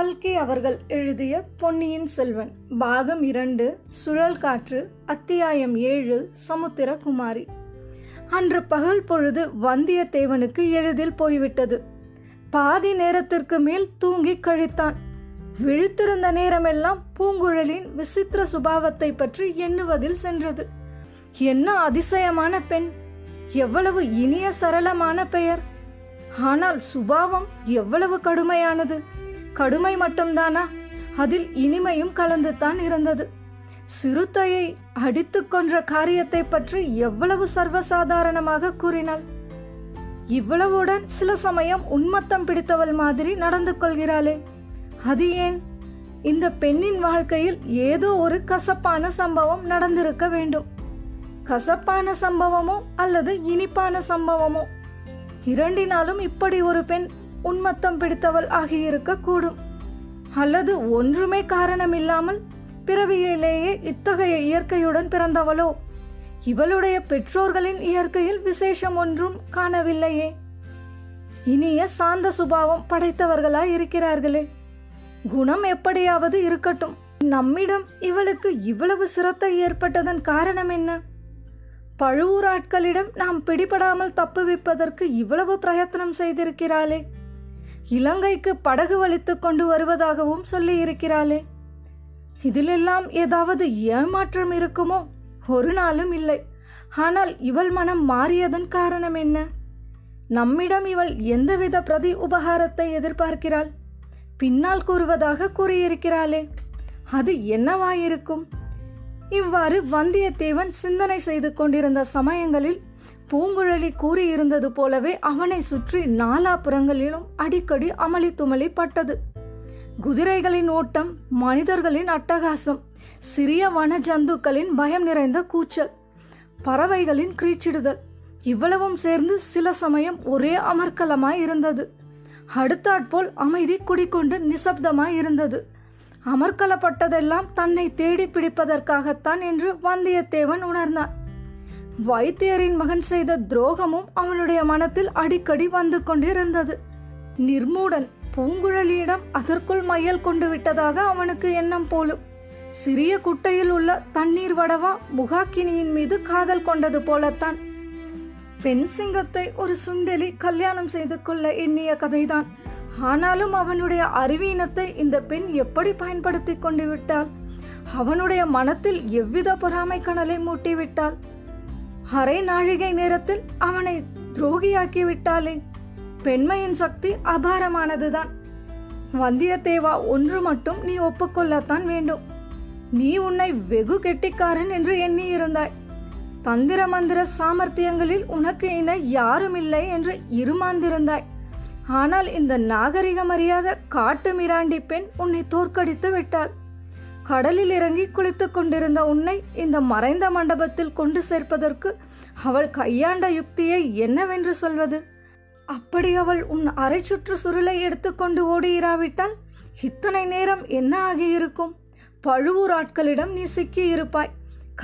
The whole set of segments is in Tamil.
கல்கி அவர்கள் எழுதிய பொன்னியின் செல்வன் பாகம் இரண்டு சுழல் காற்று அத்தியாயம் ஏழு சமுத்திரகுமாரி அன்று பகல் பொழுது வந்தியத்தேவனுக்கு எளிதில் போய்விட்டது. பாதி நேரத்திற்கு மேல் தூங்கி கழித்தான். விழித்திருந்த நேரமெல்லாம் பூங்குழலின் விசித்திர சுபாவத்தை பற்றி எண்ணுவதில் சென்றது. என்ன அதிசயமான பெண்! எவ்வளவு இனிய சரளமான பெயர்! ஆனால் சுபாவம் எவ்வளவு கடுமையானது! கடுமை மட்டும்தானா? அதில் இனிமையும் கலந்துதான் இருந்தது. சிறுத்தையை அடித்து கொன்ற காரியத்தை பற்றி எவ்வளவு சர்வசாதாரணமாக கூறினாள்? இவ்வளவுடன் சில சமயம் உன்மத்தம் பிடித்தவள் மாதிரி நடந்து கொள்கிறாளே. அது ஏன்? இந்த பெண்ணின் வாழ்க்கையில் ஏதோ ஒரு கசப்பான சம்பவம் நடந்திருக்க வேண்டும். கசப்பான சம்பவமோ அல்லது இனிப்பான சம்பவமோ? இரண்டினாலும் இப்படி ஒரு பெண் உன்மத்தம் பிடித்தவள் ஆகியிருக்க கூடும் அல்லது ஒன்றுமே காரணம் இல்லாமல் பிறவியிலேயே இத்தகைய இயற்கையுடன் பிறந்தவளோ? இவளுடைய பெற்றோர்களின் இயற்கையில் விசேஷம் ஒன்றும் காணவில்லையே. இனிய சாந்த சுபாவம் படைத்தவர்களாய் இருக்கிறார்களே குணம் எப்படியாவது இருக்கட்டும். நம்மிடம் இவளுக்கு இவ்வளவு சிரத்தை ஏற்பட்டதன் காரணம் என்ன? பழுவூர் ஆட்களிடம் நாம் பிடிபடாமல் தப்புவிப்பதற்கு இவ்வளவு பிரயத்தனம் செய்திருக்கிறாளே. இலங்கைக்கு படகு வலித்துக் கொண்டு வருவதாகவும் சொல்லி இருக்கிறாளே இதிலெல்லாம் ஏதாவது ஏமாற்றம் இருக்குமோ? ஒரு நாளும் இல்லை. ஆனால் இவள் மனம் மாறியதன் காரணம் என்ன? நம்மிடம் இவள் எந்தவித பிரதி உபகாரத்தை எதிர்பார்க்கிறாள்? பின்னால் கூறுவதாக கூறியிருக்கிறாளே. அது என்னவாயிருக்கும்? இவ்வாறு வந்தியத்தேவன் சிந்தனை செய்து கொண்டிருந்த சமயங்களில் பூங்குழலி கூறியிருந்தது போலவே அவனை சுற்றி நாலாபுறங்களிலும் அடிக்கடி அமளி துமளி பட்டது. குதிரைகளின் ஓட்டம் மனிதர்களின் அட்டகாசம் சிறிய வன ஜந்துக்களின் பயம் நிறைந்த கூச்சல் பறவைகளின் கிரீச்சிடுதல் இவ்வளவும் சேர்ந்து சில சமயம் ஒரே அமர்க்கலமாய் இருந்தது. அடுத்தாற்போல் அமைதி குடிக்கொண்டு நிசப்தமாய் இருந்தது. அமர்க்கலப்பட்டதெல்லாம் தன்னை தேடி பிடிப்பதற்காகத்தான் என்று வந்தியத்தேவன் உணர்ந்தான். வைத்தியரின் மகன் செய்த துரோகமும் அவனுடைய மனத்தில் அடிக்கடி வந்து கொண்டிருந்தது. நிர்மூடன் பூங்குழலியிடம் அதற்குள் மையல் கொண்டு விட்டதாக அவனுக்கு எண்ணம் போலும். சிறிய குட்டையில் உள்ள தண்ணீர் வடவா முகாக்கினியின் மீது காதல் கொண்டது போலத்தான். பெண் சிங்கத்தை ஒரு சுண்டெலி கல்யாணம் செய்து கொள்ள எண்ணிய கதைதான். ஆனாலும் அவனுடைய அறிவீனத்தை இந்த பெண் எப்படி பயன்படுத்தி கொண்டு விட்டாள்? அவனுடைய மனத்தில் எவ்வித பொறாமை கனலை மூட்டிவிட்டாள்? அரை நாழிகை நேரத்தில் அவனை துரோகியாக்கி விட்டாளே பெண்மையின் சக்தி அபாரமானதுதான். வந்தியத்தேவா ஒன்று மட்டும் நீ ஒப்புக்கொள்ளத்தான் வேண்டும். நீ உன்னை வெகு கெட்டிக்காரன் என்று எண்ணி இருந்தாய் தந்திர மந்திர சாமர்த்தியங்களில் உனக்கு இணை யாரும் இல்லை என்று இருமாந்திருந்தாய். ஆனால் இந்த நாகரிகம் அறியாத காட்டு மிராண்டி பெண் உன்னை தோற்கடித்து விட்டாள். கடலில் இறங்கி குளித்துக் கொண்டிருந்த உன்னை இந்த மறைந்த மண்டபத்தில் கொண்டு சேர்ப்பதற்கு அவள் கையாண்ட யுக்தியை என்னவென்று சொல்வது? அப்படி அவள் உன் அரை சுற்று சுருளை எடுத்துக்கொண்டு ஓடியிராவிட்டால் இத்தனை நேரம் என்ன ஆகியிருக்கும்? பழுவூர் ஆட்களிடம் நீ சிக்கி இருப்பாய்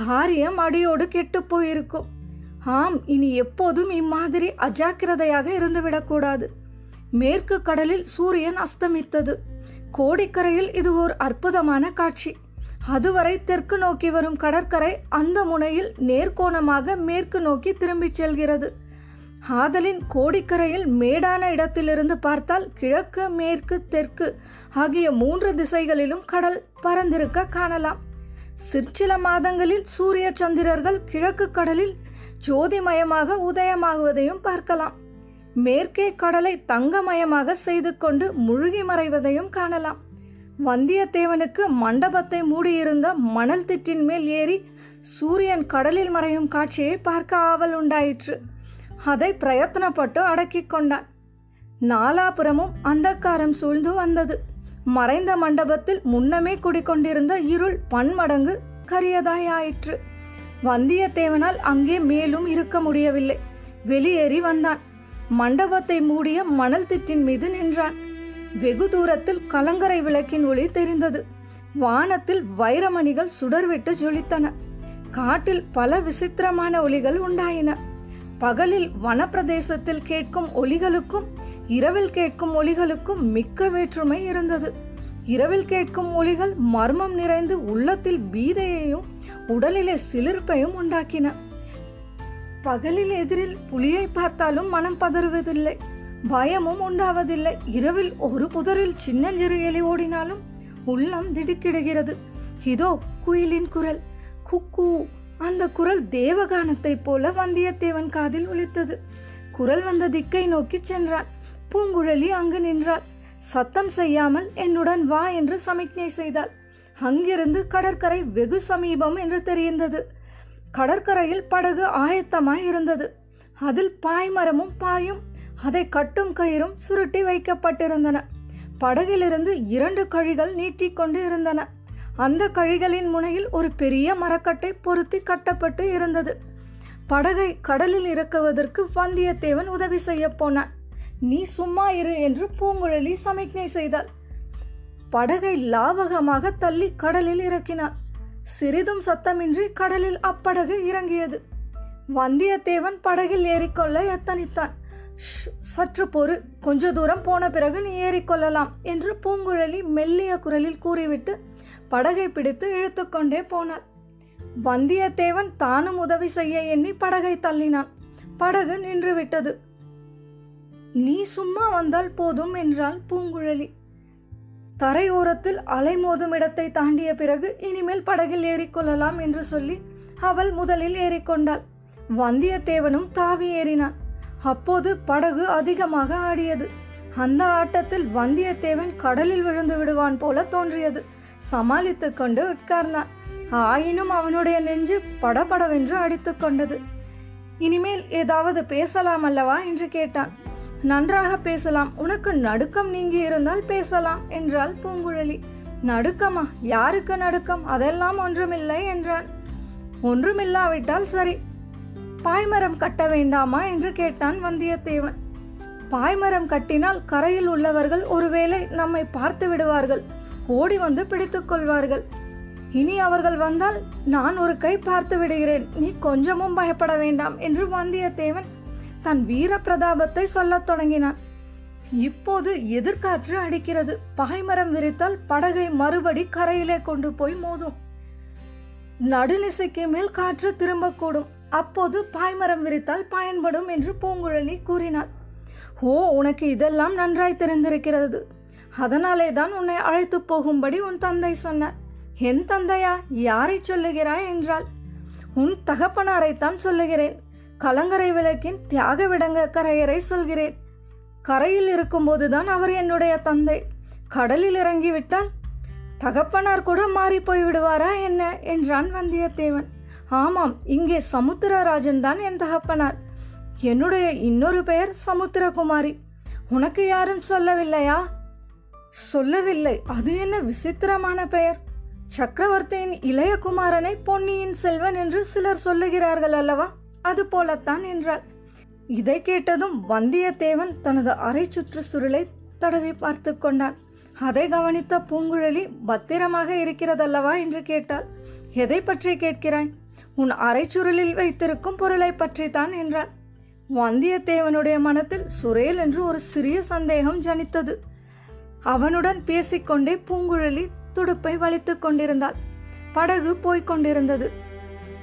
காரியம் அடியோடு கெட்டு போயிருக்கும். ஆம் இனி எப்போதும் இம்மாதிரி அஜாக்கிரதையாக இருந்துவிடக்கூடாது மேற்கு கடலில் சூரியன் அஸ்தமித்தது. கோடிக்கரையில் இது ஒரு அற்புதமான காட்சி. அதுவரை தெற்கு நோக்கி வரும் கடற்கரை அந்த முனையில் நேர்கோணமாக மேற்கு நோக்கி திரும்பிச் செல்கிறது. ஆதலின் கோடிக்கரையில் மேடான இடத்திலிருந்து பார்த்தால் கிழக்கு மேற்கு தெற்கு ஆகிய மூன்று திசைகளிலும் கடல் பறந்திருக்க காணலாம். சிற்சில மாதங்களில் சூரிய சந்திரர்கள் கிழக்கு கடலில் ஜோதிமயமாக உதயமாகுவதையும் பார்க்கலாம். மேற்கே கடலை தங்கமயமாக செய்து கொண்டு முழுகி மறைவதையும் காணலாம். வந்தியத்தேவனுக்கு மண்டபத்தை மூடியிருந்த மணல் திட்டின் மேல் ஏறி சூரியன் கடலில் மறையும் காட்சியை பார்க்க ஆவல் உண்டாயிற்று. அதை பிரயத்தனப்பட்டு அடக்கி கொண்டான். நாலாபுறமும் அந்தக்காரம் சூழ்ந்து வந்தது. மறைந்த மண்டபத்தில் முன்னமே குடிக்கொண்டிருந்த இருள் பன்மடங்கு கரியதாயாயிற்று. வந்தியத்தேவனால் அங்கே மேலும் இருக்க முடியவில்லை. வெளியேறி வந்தான். மண்டபத்தை மூடிய மணல் திட்டின் மீது நின்றான். வெகு தூரத்தில் கலங்கரை விளக்கின் ஒளி தெரிந்தது. வானத்தில் வைரமணிகள் சுடர்விட்டு ஜொலித்தன. காட்டில் பல விசித்திரமான ஒளிகள் உண்டாயின. பகலில் வனப்பிரதேசத்தில் கேட்கும் ஒலிகளுக்கும் இரவில் கேட்கும் ஒலிகளுக்கும் மிக்க வேற்றுமை இருந்தது. இரவில் கேட்கும் ஒலிகள் மர்மம் நிறைந்து உள்ளத்தில் பீதையையும் உடலிலே சிலிர்ப்பையும் உண்டாக்கின. பகலில் எதிரில் புலியை பார்த்தாலும் மனம் பதறுவதில்லை. பயமும் உண்டாவதில்லை. இரவில் ஒரு புதரில் சின்னஞ்சிறு எலி ஓடினாலும் உள்ளம் திடுக்கிடுகிறது. இதோ குயிலின் குரல். குக்கு அந்த குரல் தேவகானத்தைப் போல வந்தியத்தேவன் காதில் ஒலித்தது. குரல் வந்த திக்கை நோக்கி சென்றான். பூங்குழலி அங்கு நின்றாள். சத்தம் செய்யாமல் என்னுடன் வா என்று சமிக்ஞை செய்தாள். அங்கிருந்து கடற்கரை வெகு சமீபம் என்று தெரிந்தது. கடற்கரையில் படகு ஆயத்தமாய் இருந்தது. அதில் பாய்மரமும் பாயும் அதை கட்டும் கயிறும் சுருட்டி வைக்கப்பட்டிருந்தன. படகிலிருந்து இரண்டு கழிகள் நீட்டிக்கொண்டு இருந்தன அந்த கழிகளின் முனையில் ஒரு பெரிய மரக்கட்டை பொருத்தி கட்டப்பட்டு இருந்தது. படகை கடலில் இறக்குவதற்கு வந்தியத்தேவன் உதவி செய்ய போனான். நீ சும்மா இரு என்று பூங்குழலி சமிக்ஞை செய்தாள். படகை லாவகமாக தள்ளி கடலில் இறக்கினாள். சிறிதும் சத்தமின்றி கடலில் அப்படகு இறங்கியது. வந்தியத்தேவன் படகில் ஏறிக்கொள்ள எத்தனித்தான் சற்று பொறு. கொஞ்ச தூரம் போன பிறகு நீ ஏறிக்கொள்ளலாம் என்று பூங்குழலி மெல்லிய குரலில் கூறிவிட்டு படகை பிடித்து இழுத்துக்கொண்டே போனாள். வந்தியத்தேவன் தானும் உதவி செய்ய எண்ணி படகை தள்ளினான். படகு நின்றுவிட்டது. நீ சும்மா வந்தால் போதும் என்றாள் பூங்குழலி. தரையோரத்தில் அலைமோதும் இடத்தை தாண்டிய பிறகு இனிமேல் படகில் ஏறிக்கொள்ளலாம் என்று சொல்லி அவள் முதலில் ஏறிக்கொண்டாள். வந்தியத்தேவனும் தாவி ஏறினான். அப்போது படகு அதிகமாக ஆடியது. அந்த ஆட்டத்தில் வந்தியத்தேவன் கடலில் விழுந்து விடுவான் போல தோன்றியது. சமாளித்துக் கொண்டு உட்கார்ந்தான். ஆயினும் அவனுடைய நெஞ்சு படபடவென்று அடித்துக்கொண்டது இனிமேல் ஏதாவது பேசலாம் அல்லவா? என்று கேட்டான். நன்றாக பேசலாம். உனக்கு நடுக்கம் நீங்கி இருந்தால் பேசலாம் என்றாள் பூங்குழலி. நடுக்கமா? யாருக்கு நடுக்கம்? அதெல்லாம் ஒன்றுமில்லை என்றான் ஒன்றுமில்லாவிட்டால் சரி. பாய்மரம் கட்ட வேண்டாமா? என்று கேட்டான் வந்தியத்தேவன். பாய்மரம் கட்டினால் கரையில் உள்ளவர்கள் ஒருவேளை நம்மை பார்த்து விடுவார்கள். ஓடி வந்து பிடித்துக் கொள்வார்கள். இனி அவர்கள் வந்தால் நான் ஒரு கை பார்த்து விடுகிறேன். நீ கொஞ்சமும் பயப்பட வேண்டாம் என்று வந்தியத்தேவன் தன் வீர பிரதாபத்தை சொல்லத் தொடங்கினான். இப்போது எதிர்காற்று அடிக்கிறது. பாய்மரம் விரித்தால் படகை மறுபடி கரையிலே கொண்டு போய் மோதும். நடுநிசைக்கு மேல் காற்று திரும்பக்கூடும். அப்போது பாய்மரம் விரித்தால் பயன்படும் என்று பூங்குழலி கூறினார் ஓ உனக்கு இதெல்லாம் நன்றாய் தெரிந்திருக்கிறது. அதனாலே தான் உன்னை அழைத்து போகும்படி உன் தந்தை சொன்னார். என் தந்தையா? யாரை சொல்லுகிறாய்? என்றால் உன் தகப்பனாரைத்தான் சொல்லுகிறேன். கலங்கரை விளக்கின் தியாக விடங்க கரையரை சொல்கிறேன். கரையில் இருக்கும்போதுதான் அவர் என்னுடைய தந்தை. கடலில் இறங்கிவிட்டால் தகப்பனார் கூட மாறி போய் விடுவாரா என்ன? என்றான் வந்தியத்தேவன். ஆமாம் இங்கே சமுத்திரராஜன் தான் என் தகப்பனார். என்னுடைய இன்னொரு பெயர் சமுத்திரகுமாரி. உனக்கு யாரும் சொல்லவில்லையா? சொல்லவில்லை. அது என்ன விசித்திரமான பெயர். சக்கரவர்த்தியின் இளைய குமாரனை பொன்னியின் செல்வன் என்று சிலர் சொல்லுகிறார்கள் அல்லவா? அது போலத்தான் என்றாள். இதை கேட்டதும் வந்தியத்தேவன் தனது அரை சுற்று சுருளை தடவி பார்த்து கொண்டான். அதை கவனித்த பூங்குழலி பத்திரமாக இருக்கிறதல்லவா என்று கேட்டாள். எதை பற்றி கேட்கிறாய்? உன் அரைச்சுருளில் வைத்திருக்கும் பொருளை பற்றித்தான் என்றாள். வந்தியத்தேவனுடைய மனத்தில் சுரேல் என்று ஒரு சிறிய சந்தேகம் ஜனித்தது. அவனுடன் பேசிக்கொண்டே பூங்குழலி துடுப்பை வலித்துக் கொண்டிருந்தாள். படகு போய்க் கொண்டிருந்தது.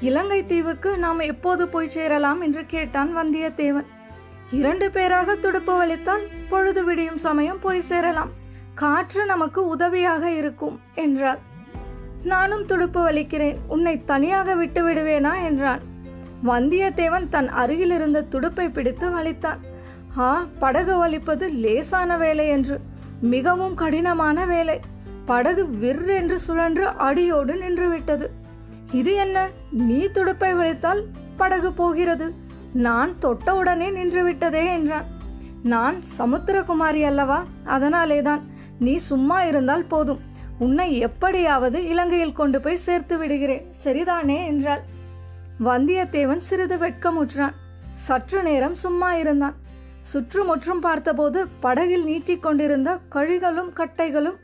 இலங்கை தீவுக்கு நாம் எப்போது போய் சேரலாம் என்று கேட்டான் வந்தியத்தேவன். இரண்டு பேராக துடுப்பு வலித்தால் பொழுது விடியும் சமயம் போய் சேரலாம். காற்று நமக்கு உதவியாக இருக்கும் என்றாள். நானும் துடுப்பு வலிக்கிறேன் உன்னை தனியாக விட்டு விடுவேனா என்றான். வந்தியத்தேவன் தன் அருகில் இருந்த துடுப்பை பிடித்து வலித்தான். ஆ படகு வலிப்பது லேசான வேலை என்று மிகவும் கடினமான வேலை. படகு விர் என்று சுழன்று அடியோடு நின்றுவிட்டது. இது என்ன? நீ துடுப்பை விழித்தால் படகு போகிறது. நான் தொட்டவுடனே நின்றுவிட்டதே என்றான். நான் சமுத்திரகுமாரி அல்லவா? அதனாலேதான். நீ சும்மா இருந்தால் போதும். உன்னை எப்படியாவது இலங்கையில் கொண்டு போய் சேர்த்து விடுகிறேன். சரிதானே? என்றாள். வந்தியத்தேவன் சிறிது வெட்கமுற்றான். சற்று நேரம் சும்மா இருந்தான். சுற்றுமுற்றும் பார்த்தபோது படகில் நீட்டிக்கொண்டிருந்த கழிகளும் கட்டைகளும்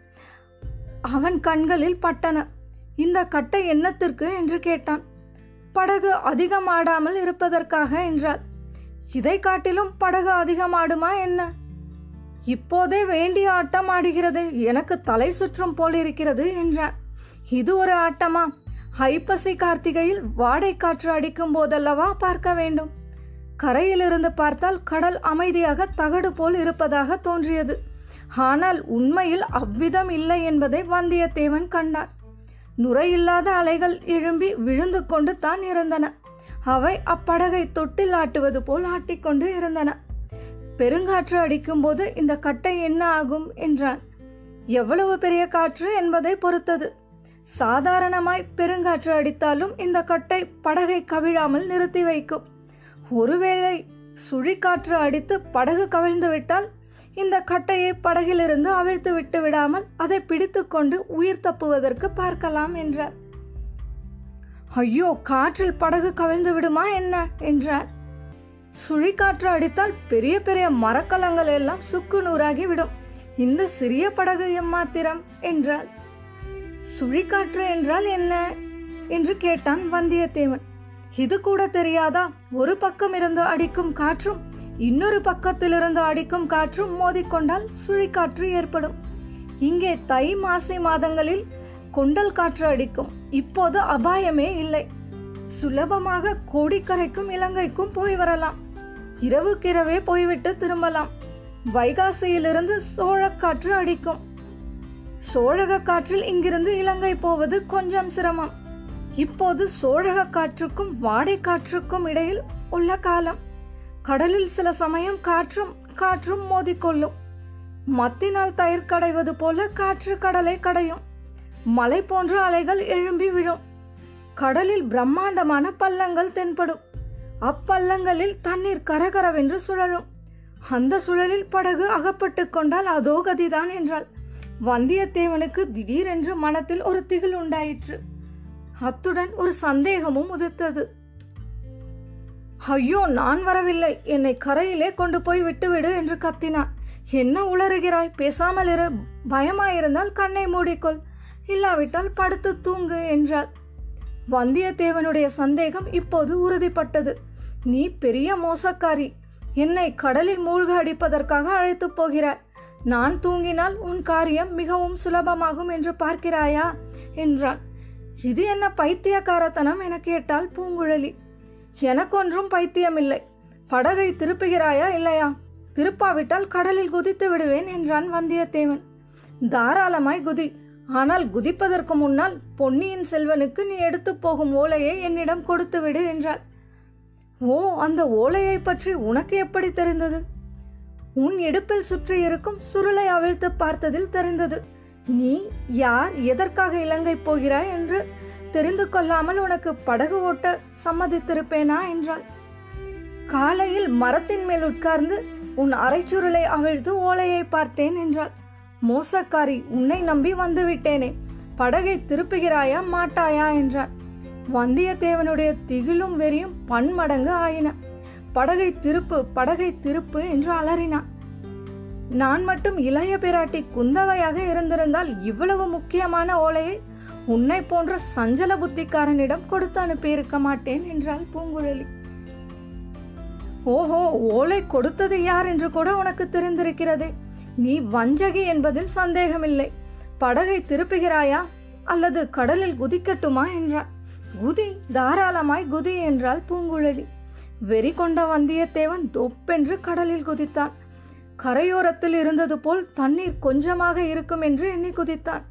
அவன் கண்களில் பட்டன. இந்த கட்டை என்னத்திற்கு என்று கேட்டான். படகு அதிகம் ஆடாமல் இருப்பதற்காக என்றாள். இதை காட்டிலும் படகு அதிகமாடுமா என்ன? இப்போதே வேண்டிய ஆட்டம் ஆடுகிறது. எனக்கு தலை சுற்றும் போல் இருக்கிறது என்றார். இது ஒரு ஆட்டமா? ஐப்பசி கார்த்திகையில் வாடை காற்று அடிக்கும் போதல்லவா பார்க்க வேண்டும். கரையிலிருந்து பார்த்தால் கடல் அமைதியாக தகடு போல் இருப்பதாக தோன்றியது. ஆனால் உண்மையில் அவ்விதம் இல்லை என்பதை வந்தியத்தேவன் கண்டார் நுரையில்லாத அலைகள் எழும்பி விழுந்து கொண்டு தான் இருந்தன. அவை அப்படகை தொட்டில் ஆட்டுவது போல் ஆட்டிக்கொண்டு இருந்தன. பெருங்காற்று அடிக்கும்போது இந்த கட்டை என்ன ஆகும் என்றான். எவ்வளவு பெரிய காற்று என்பதை பொறுத்தது. சாதாரணமாய் பெருங்காற்று அடித்தாலும் இந்த கட்டை படகை கவிழாமல் நிறுத்தி வைக்கும். ஒருவேளை சுழிக்காற்று அடித்து படகு கவிழ்ந்துவிட்டால் இந்த கட்டையை படகிலிருந்து அவிழ்த்து விட்டு விடாமல் அதை பிடித்துக்கொண்டு உயிர் தப்புவதற்கு பார்க்கலாம் என்றார். ஐயோ காற்றில் படகு கவிழ்ந்து விடுமா என்ன? என்றார். சுழிக்காற்று அடித்தால் பெரிய பெரிய மரக்கலங்கள் எல்லாம் சுக்கு நூறாகி விடும். இந்த சிறிய படகு எம்மாத்திரம்? என்றாள். சுழிக்காற்று என்றால் என்ன? என்று கேட்டான் வந்தியத்தேவன். இது கூட தெரியாதா? ஒரு பக்கம் இருந்து அடிக்கும் காற்றும் இன்னொரு பக்கத்திலிருந்து அடிக்கும் காற்றும் மோதிக்கொண்டால் சுழிக்காற்று ஏற்படும். இங்கே தை மாசி மாதங்களில் கொண்டல் காற்று அடிக்கும். இப்போது அபாயமே இல்லை. சுலபமாக கோடிக்கரைக்கும் இலங்கைக்கும் போய் வரலாம். இரவுக்கிரவே போய்விட்டு திரும்பலாம். வைகாசியிலிருந்து சோழக்காற்று அடிக்கும். சோழக காற்றில் இங்கிருந்து இலங்கை போவது கொஞ்சம் சிரமம். இப்போது சோழக காற்றுக்கும் வாடை காற்றுக்கும் இடையில் உள்ள காலம். கடலில் சில சமயம் காற்றும் காற்றும் மோதிக்கொள்ளும். மத்தினால் தயிர் கடைவது போல காற்று கடலை கடையும். மலை போன்ற அலைகள் எழும்பி விழும். கடலில் பிரம்மாண்டமான பள்ளங்கள் தென்படும். அப்பள்ளங்களில் தண்ணீர் கரகரவென்று சுழலும். அந்த சுழலில் படகு அகப்பட்டு கொண்டால் அதோ கதிதான் என்றாள். வந்தியத்தேவனுக்கு திடீரென்று மனத்தில் ஒரு திகில் உண்டாயிற்று. அத்துடன் ஒரு சந்தேகமும் உதித்தது ஐயோ நான் வரவில்லை. என்னை கரையிலே கொண்டு போய் விட்டுவிடு என்று கத்தினான். என்ன உளறுகிறாய்? பேசாமல் இரு. பயமாயிருந்தால் கண்ணை மூடிக்கொள். இல்லாவிட்டால் படுத்து தூங்கு என்றாள். வந்தியத்தேவனுடைய சந்தேகம் இப்போது உறுதிப்பட்டது. நீ பெரிய மோசக்காரி. என்னை கடலில் மூழ்க அடிப்பதற்காக அழைத்துப் போகிறாய். நான் தூங்கினால் உன் காரியம் மிகவும் சுலபமாகும் என்று பார்க்கிறாயா? என்றான். இது என்ன பைத்தியக்காரத்தனம் என கேட்டால் பூங்குழலி. எனக்கொன்றும் பைத்தியமில்லை. படகை திருப்புகிறாயா இல்லையா? திருப்பாவிட்டால் கடலில் குதித்து விடுவேன் என்றான் வந்தியத்தேவன். தாராளமாய் குதி. ஆனால் குதிப்பதற்கு முன்னால் பொன்னியின் செல்வனுக்கு நீ எடுத்து போகும் ஓலையை என்னிடம் கொடுத்து விடு என்றாள். ஓ அந்த ஓலையை பற்றி உனக்கு எப்படி தெரிந்தது? உன் இடுப்பில் சுற்றி இருக்கும் சுருளை அவிழ்த்து பார்த்ததில் தெரிந்தது. நீ யார் எதற்காக இலங்கை போகிறாய் என்று தெரிந்து கொள்ளாமல் உனக்கு படகு ஓட்ட சம்மதித்திருப்பேனா என்றாள். காலையில் மரத்தின் மேல் உட்கார்ந்து உன் அரைச்சுருளை அவிழ்த்து ஓலையை பார்த்தேன் என்றாள். மோசக்காரி உன்னை நம்பி வந்துவிட்டேனே. படகை திருப்புகிறாயா மாட்டாயா என்றாள். வந்தியத்தேவனுடைய திகிலும் வெறியும் பன்மடங்கு ஆயின. படகை திருப்பு படகை திருப்பு என்று அலறினான். நான் மட்டும் இளைய பிராட்டி குந்தவையாக இருந்திருந்தால் இவ்வளவு முக்கியமான ஓலையை உன்னை போன்ற சஞ்சல புத்திக்காரனிடம் கொடுத்து அனுப்பியிருக்க மாட்டேன் என்றாள் பூங்குழலி. ஓஹோ ஓலை கொடுத்தது யார் என்று கூட உனக்கு தெரிந்திருக்கிறதே. நீ வஞ்சகி என்பதில் சந்தேகமில்லை. படகை திருப்புகிறாயா? அல்லது கடலில் குதிக்கட்டுமா என்றாள். குதி தாராளமாய் குதி என்றாள் பூங்குழலி. வெறி கொண்ட வந்தியத்தேவன் தொப்பென்று கடலில் குதித்தான். கரையோரத்தில் இருந்தது போல் தண்ணீர் கொஞ்சமாக இருக்கும் என்று எண்ணி குதித்தான்.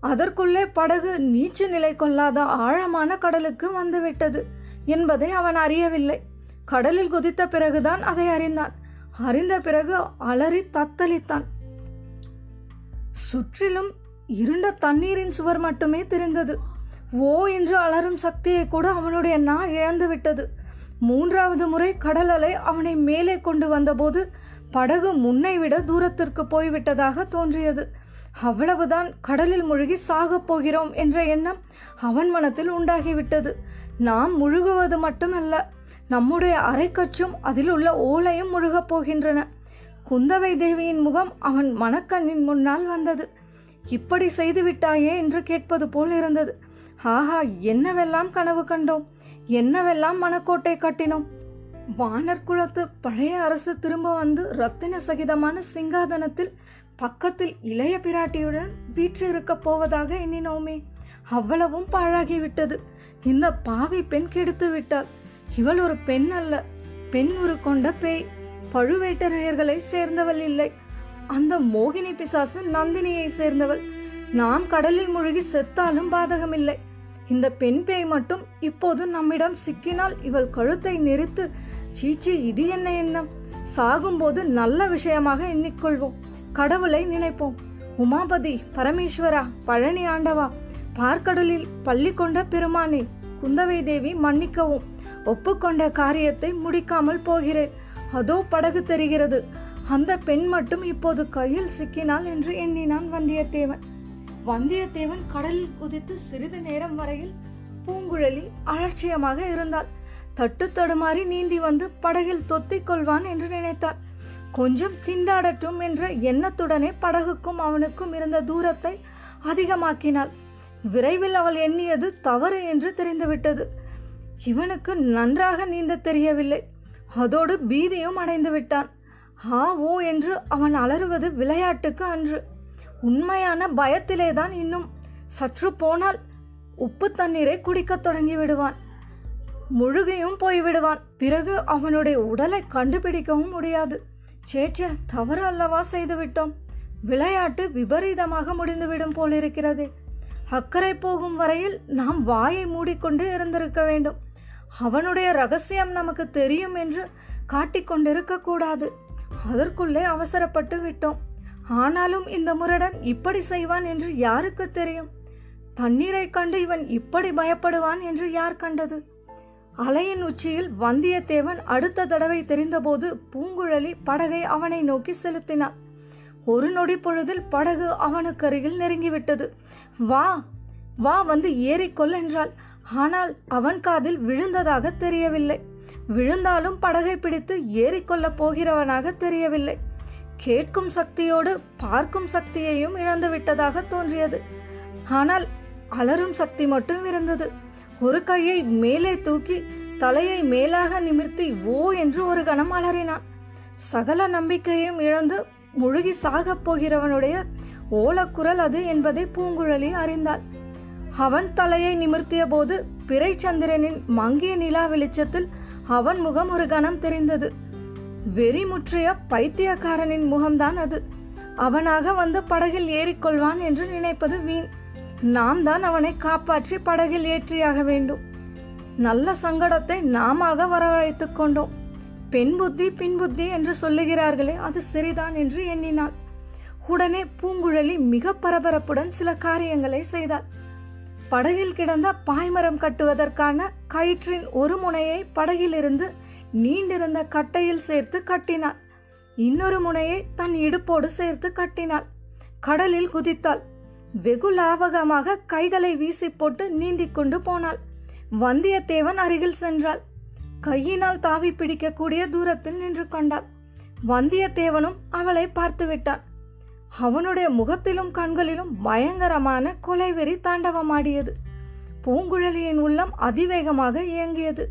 அதற்குள்ளே படகு நீச்சு நிலை கொள்ளாத ஆழமான கடலுக்கு வந்துவிட்டது என்பதை அவன் அறியவில்லை. கடலில் குதித்த பிறகுதான் அதை அறிந்தான். அறிந்த பிறகு அலறி தத்தளித்தான். சுற்றிலும் இருண்ட தண்ணீரின் சுவர் மட்டுமே தெரிந்தது. ஓ என்று அலறும் சக்தியை கூட அவனுடைய நா இழந்து விட்டது மூன்றாவது முறை கடல் அலை அவனை மேலே கொண்டு வந்தபோது படகு முன்னை விட தூரத்திற்கு போய்விட்டதாக தோன்றியது. அவ்வளவுதான் கடலில் முழுகி சாகப் போகிறோம் என்ற எண்ணம் அவன் மனத்தில் உண்டாகிவிட்டது. நாம் முழுகுவது மட்டுமல்ல நம்முடைய அரைக்கச்சும் அதில் உள்ள ஓலையும் முழுகப் போகின்றன. குந்தவை தேவியின் முகம் அவன் மனக்கண்ணின் முன்னால் வந்தது. இப்படி செய்து விட்டாயே என்று கேட்பது போல் இருந்தது. ஆஹா என்னவெல்லாம் கனவு கண்டோம்? என்னவெல்லாம் மனக்கோட்டை கட்டினோம்? வானர்குலத்து பழைய அரசு திரும்ப வந்து ரத்தின சகிதமான சிங்காதனத்தில் பக்கத்தில் இளைய பிராட்டியுடன் வீற்றிருக்கப் போவதாக எண்ணினோமே. அவ்வளவும் பாழாகிவிட்டது. இந்த பாவி பெண் கெடுத்து விட்டாள். இவள் ஒரு பெண் அல்ல. பெண் உரு கொண்ட பேய். பழுவேட்டரையர்களை சேர்ந்தவள் இல்லை. அந்த மோகினி பிசாசு நந்தினியை சேர்ந்தவள். நாம் கடலில் முழுகி செத்தாலும் பாதகமில்லை. இந்த பெண் பேய் மட்டும் இப்போது நம்மிடம் சிக்கினால் இவள் கழுத்தை நெரித்து சீச்சி இது என்ன எண்ணம்? சாகும்போது நல்ல விஷயமாக எண்ணிக்கொள்வோம். கடவுளை நினைப்போம். உமாபதி பரமேஸ்வரா பழனி ஆண்டவா பார்க்கடலில் பள்ளி கொண்ட பெருமானே குந்தவை தேவி மன்னிக்கவும். ஒப்புக்கொண்ட காரியத்தை முடிக்காமல் போகிறேன். அதோ படகு தெரிகிறது. அந்த பெண் மட்டும் இப்போது கையில் சிக்கினாள் என்று எண்ணினான் வந்தியத்தேவன். வந்தியத்தேவன் கடலில் குதித்து சிறிது நேரம் வரையில் பூங்குழலி அலட்சியமாக இருந்தாள். தட்டு தடுமாறி நீந்தி வந்து படகில் தொத்திக் கொள்வான் என்று நினைத்தாள். கொஞ்சம் திண்டாடட்டும் என்ற எண்ணத்துடனே படகுக்கும் அவனுக்கும் இருந்த தூரத்தை அதிகமாக்கினாள். விரைவில் அவள் எண்ணியது தவறு என்று தெரிந்துவிட்டது. இவனுக்கு நன்றாக நீந்த தெரியவில்லை. அதோடு பீதியும் அடைந்து விட்டான். ஆ ஓ என்று அவன் அலறுவது விளையாட்டுக்கு அன்று. உண்மையான பயத்திலேதான் இன்னும். சற்று போனால் உப்பு தண்ணீரை குடிக்கத் தொடங்கி விடுவான் முழுகியும் போய்விடுவான். பிறகு அவனுடைய உடலை கண்டுபிடிக்கவும் முடியாது. சேச்சே தவறு அல்லவா செய்துவிட்டோம். விளையாட்டு விபரீதமாக முடிந்துவிடும் போலிருக்கிறது. அக்கறை போகும் வரையில் நாம் வாயை மூடிக்கொண்டு இருந்திருக்க வேண்டும். அவனுடைய ரகசியம் நமக்கு தெரியும் என்று காட்டிக்கொண்டிருக்க கூடாது. அதற்குள்ளே அவசரப்பட்டு விட்டோம். ஆனாலும் இந்த முரடன் இப்படி செய்வான் என்று யாருக்கு தெரியும்? தண்ணீரை கண்டு இவன் இப்படி பயப்படுவான் என்று யார் கண்டது? அலையின் உச்சியில் வந்தியத்தேவன் அடுத்த தடவை தெரிந்தபோது பூங்குழலி படகை அவனை நோக்கி செலுத்தினான். ஒரு நொடி பொழுதில் படகு அவனுக்கு அருகில் நெருங்கிவிட்டது. வா வா வந்து ஏறிக்கொள் என்றாள். ஆனால் அவன் காதில் விழுந்ததாக தெரியவில்லை. விழுந்தாலும் படகை பிடித்து ஏறிக்கொள்ளப் போகிறவனாக தெரியவில்லை. கேட்கும் சக்தியோடு பார்க்கும் சக்தியையும் இழந்து விட்டதாக தோன்றியது. ஆனால் அலரும் சக்தி மட்டும் இருந்தது. ஒரு கையை மேலே தூக்கி தலையை மேலாக நிமிர்த்தி ஓ என்று ஒரு கணம் அலறினான். சகல நம்பிக்கையும் இழந்து முழுகி சாகப் போகிறவனுடைய ஓலக்குரல் அது என்பதை பூங்குழலி அறிந்தாள். அவன் தலையை நிமிர்த்திய போது பிறைச்சந்திரனின் மங்கிய நிலா வெளிச்சத்தில் அவன் முகம் ஒரு கணம் தெரிந்தது. வெறி முற்றிய பைத்தியக்காரனின் முகம்தான் அது. அவனாக வந்து படகில் ஏறிக்கொள்வான் என்று நினைப்பது வீண். நாம் தான் அவனை காப்பாற்றி படகில் ஏற்றியாக வேண்டும். நல்ல சங்கடத்தை நாமாக வரவழைத்துக் கொண்டோம். பெண் புத்தி பின் புத்தி என்று சொல்லுகிறார்களே அது சரிதான் என்று எண்ணினாள். உடனே பூங்குழலி மிக பரபரப்புடன் சில காரியங்களை செய்தாள். படகில் கிடந்த பாய்மரம் கட்டுவதற்கான கயிற்றின் ஒரு முனையை படகிலிருந்து நீண்டிருந்த கட்டையில் சேர்த்து கட்டினாள். இன்னொரு முனையை தன் இடுப்போடு சேர்த்து கட்டினாள். கடலில் குதித்தாள். வெகு லாவகமாக கைகளை வீசி போட்டு நீந்திக் கொண்டு போனாள். வந்தியத்தேவன் அருகில் சென்றாள். கையினால் தாவி பிடிக்கக்கூடிய தூரத்தில் நின்று கொண்டாள். வந்தியத்தேவனும் அவளை பார்த்து விட்டான். அவனுடைய முகத்திலும் கண்களிலும் பயங்கரமான கொலைவெறி தாண்டவமாடியது. பூங்குழலியின் உள்ளம் அதிவேகமாக இயங்கியது.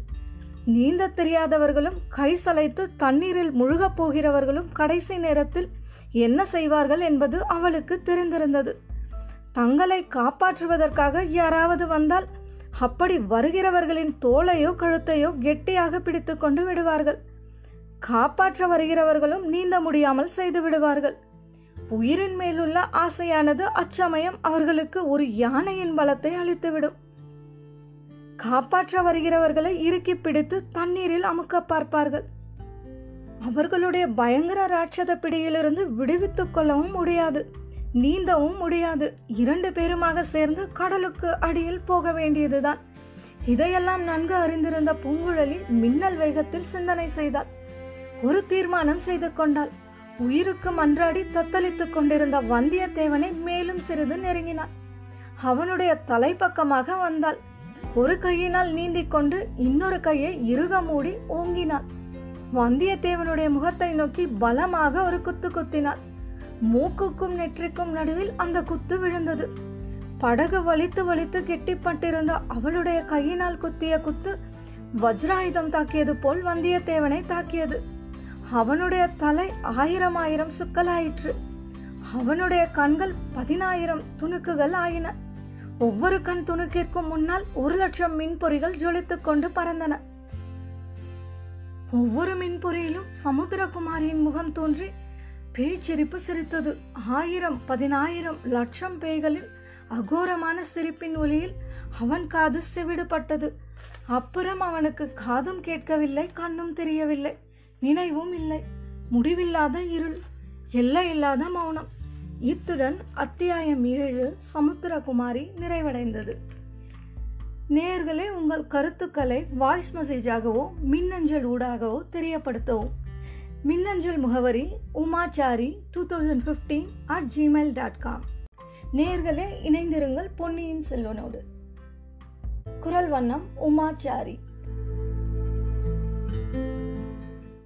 நீந்த தெரியாதவர்களும் கை சளைத்து தண்ணீரில் முழுகப் போகிறவர்களும் கடைசி நேரத்தில் என்ன செய்வார்கள் என்பது அவளுக்கு தெரிந்திருந்தது. தங்களை காப்பாற்றுவதற்காக யாராவது வந்தால் அப்படி வருகிறவர்களின் தோலையோ கழுத்தையோ கெட்டியாக பிடித்து கொண்டு விடுவார்கள். காப்பாற்ற வருகிறவர்களும் நீந்த முடியாமல் செய்து விடுவார்கள். உயிரின் மேலுள்ள ஆசையானது அச்சமயம் அவர்களுக்கு ஒரு யானையின் பலத்தை அளித்துவிடும். காப்பாற்ற வருகிறவர்களை இறுக்கி பிடித்து தண்ணீரில் அமுக்க பார்ப்பார்கள். அவர்களுடைய பயங்கர ராட்சத பிடியிலிருந்து விடுவித்துக் கொள்ளவும் முடியாது. நீந்தவும் முடியாது. இரண்டு பேருமாக சேர்ந்து கடலுக்கு அடியில் போக வேண்டியதுதான். இதையெல்லாம் நன்கு அறிந்திருந்த பூங்குழலி மின்னல் வேகத்தில் சிந்தனை செய்தாள். ஒரு தீர்மானம் செய்து கொண்டாள். உயிருக்கு மன்றாடி தத்தளித்துக் கொண்டிருந்த வந்தியத்தேவனை மேலும் சிறிது நெருங்கினாள். அவனுடைய தலைப்பக்கமாக வந்தாள். ஒரு கையினால் நீந்திக் கொண்டு இன்னொரு கையை இறுக மூடி ஓங்கினாள். வந்தியத்தேவனுடைய முகத்தை நோக்கி பலமாக ஒரு குத்து குத்தினாள். மூக்குக்கும் நெற்றிக்கும் நடுவில் அந்த குத்து விழுந்தது. படகு வலித்து வலித்து கெட்டிப்பட்டிருந்த அவளுடைய கையினால் குத்திய குத்து வஜ்ராயுதம் தாக்கியது போல் வந்தியத்தேவனை தாக்கியது. அவனுடைய தலை ஆயிரம் ஆயிரம் சுக்கலாயிற்று. அவனுடைய கண்கள் பதினாயிரம் துணுக்குகள் ஆயின. ஒவ்வொரு கண் துணுக்கிற்கும் முன்னால் ஒரு லட்சம் மின்பொறிகள் ஜொலித்துக் கொண்டு பறந்தன. ஒவ்வொரு மின்பொறியிலும் சமுத்திரகுமாரியின் முகம் தோன்றி பேய்ச்சிரிப்பு சிரித்தது. ஆயிரம் பதினாயிரம் லட்சம் பேய்களின் அகோரமான சிரிப்பின் ஒளியில் அவன் காது செவிடுபட்டது அப்புறம் அவனுக்கு காதும் கேட்கவில்லை கண்ணும் தெரியவில்லை நினைவும் இல்லை. முடிவில்லாத இருள் எல்லை இல்லாத மௌனம். இத்துடன் அத்தியாயம் ஏழு சமுத்திரகுமாரி நிறைவடைந்தது. நேர்களே உங்கள் கருத்துக்களை வாய்ஸ் மெசேஜாகவோ மின்னஞ்சல் ஊடாகவோ தெரியப்படுத்தவும். மின்னஞ்சல் முகவரி Umachari two thousand fifteen at Gmail dot com நேர்களே இணைந்திருங்கள் பொன்னியின் செல்வனோடு. குரல் வண்ணம் உமாச்சாரி.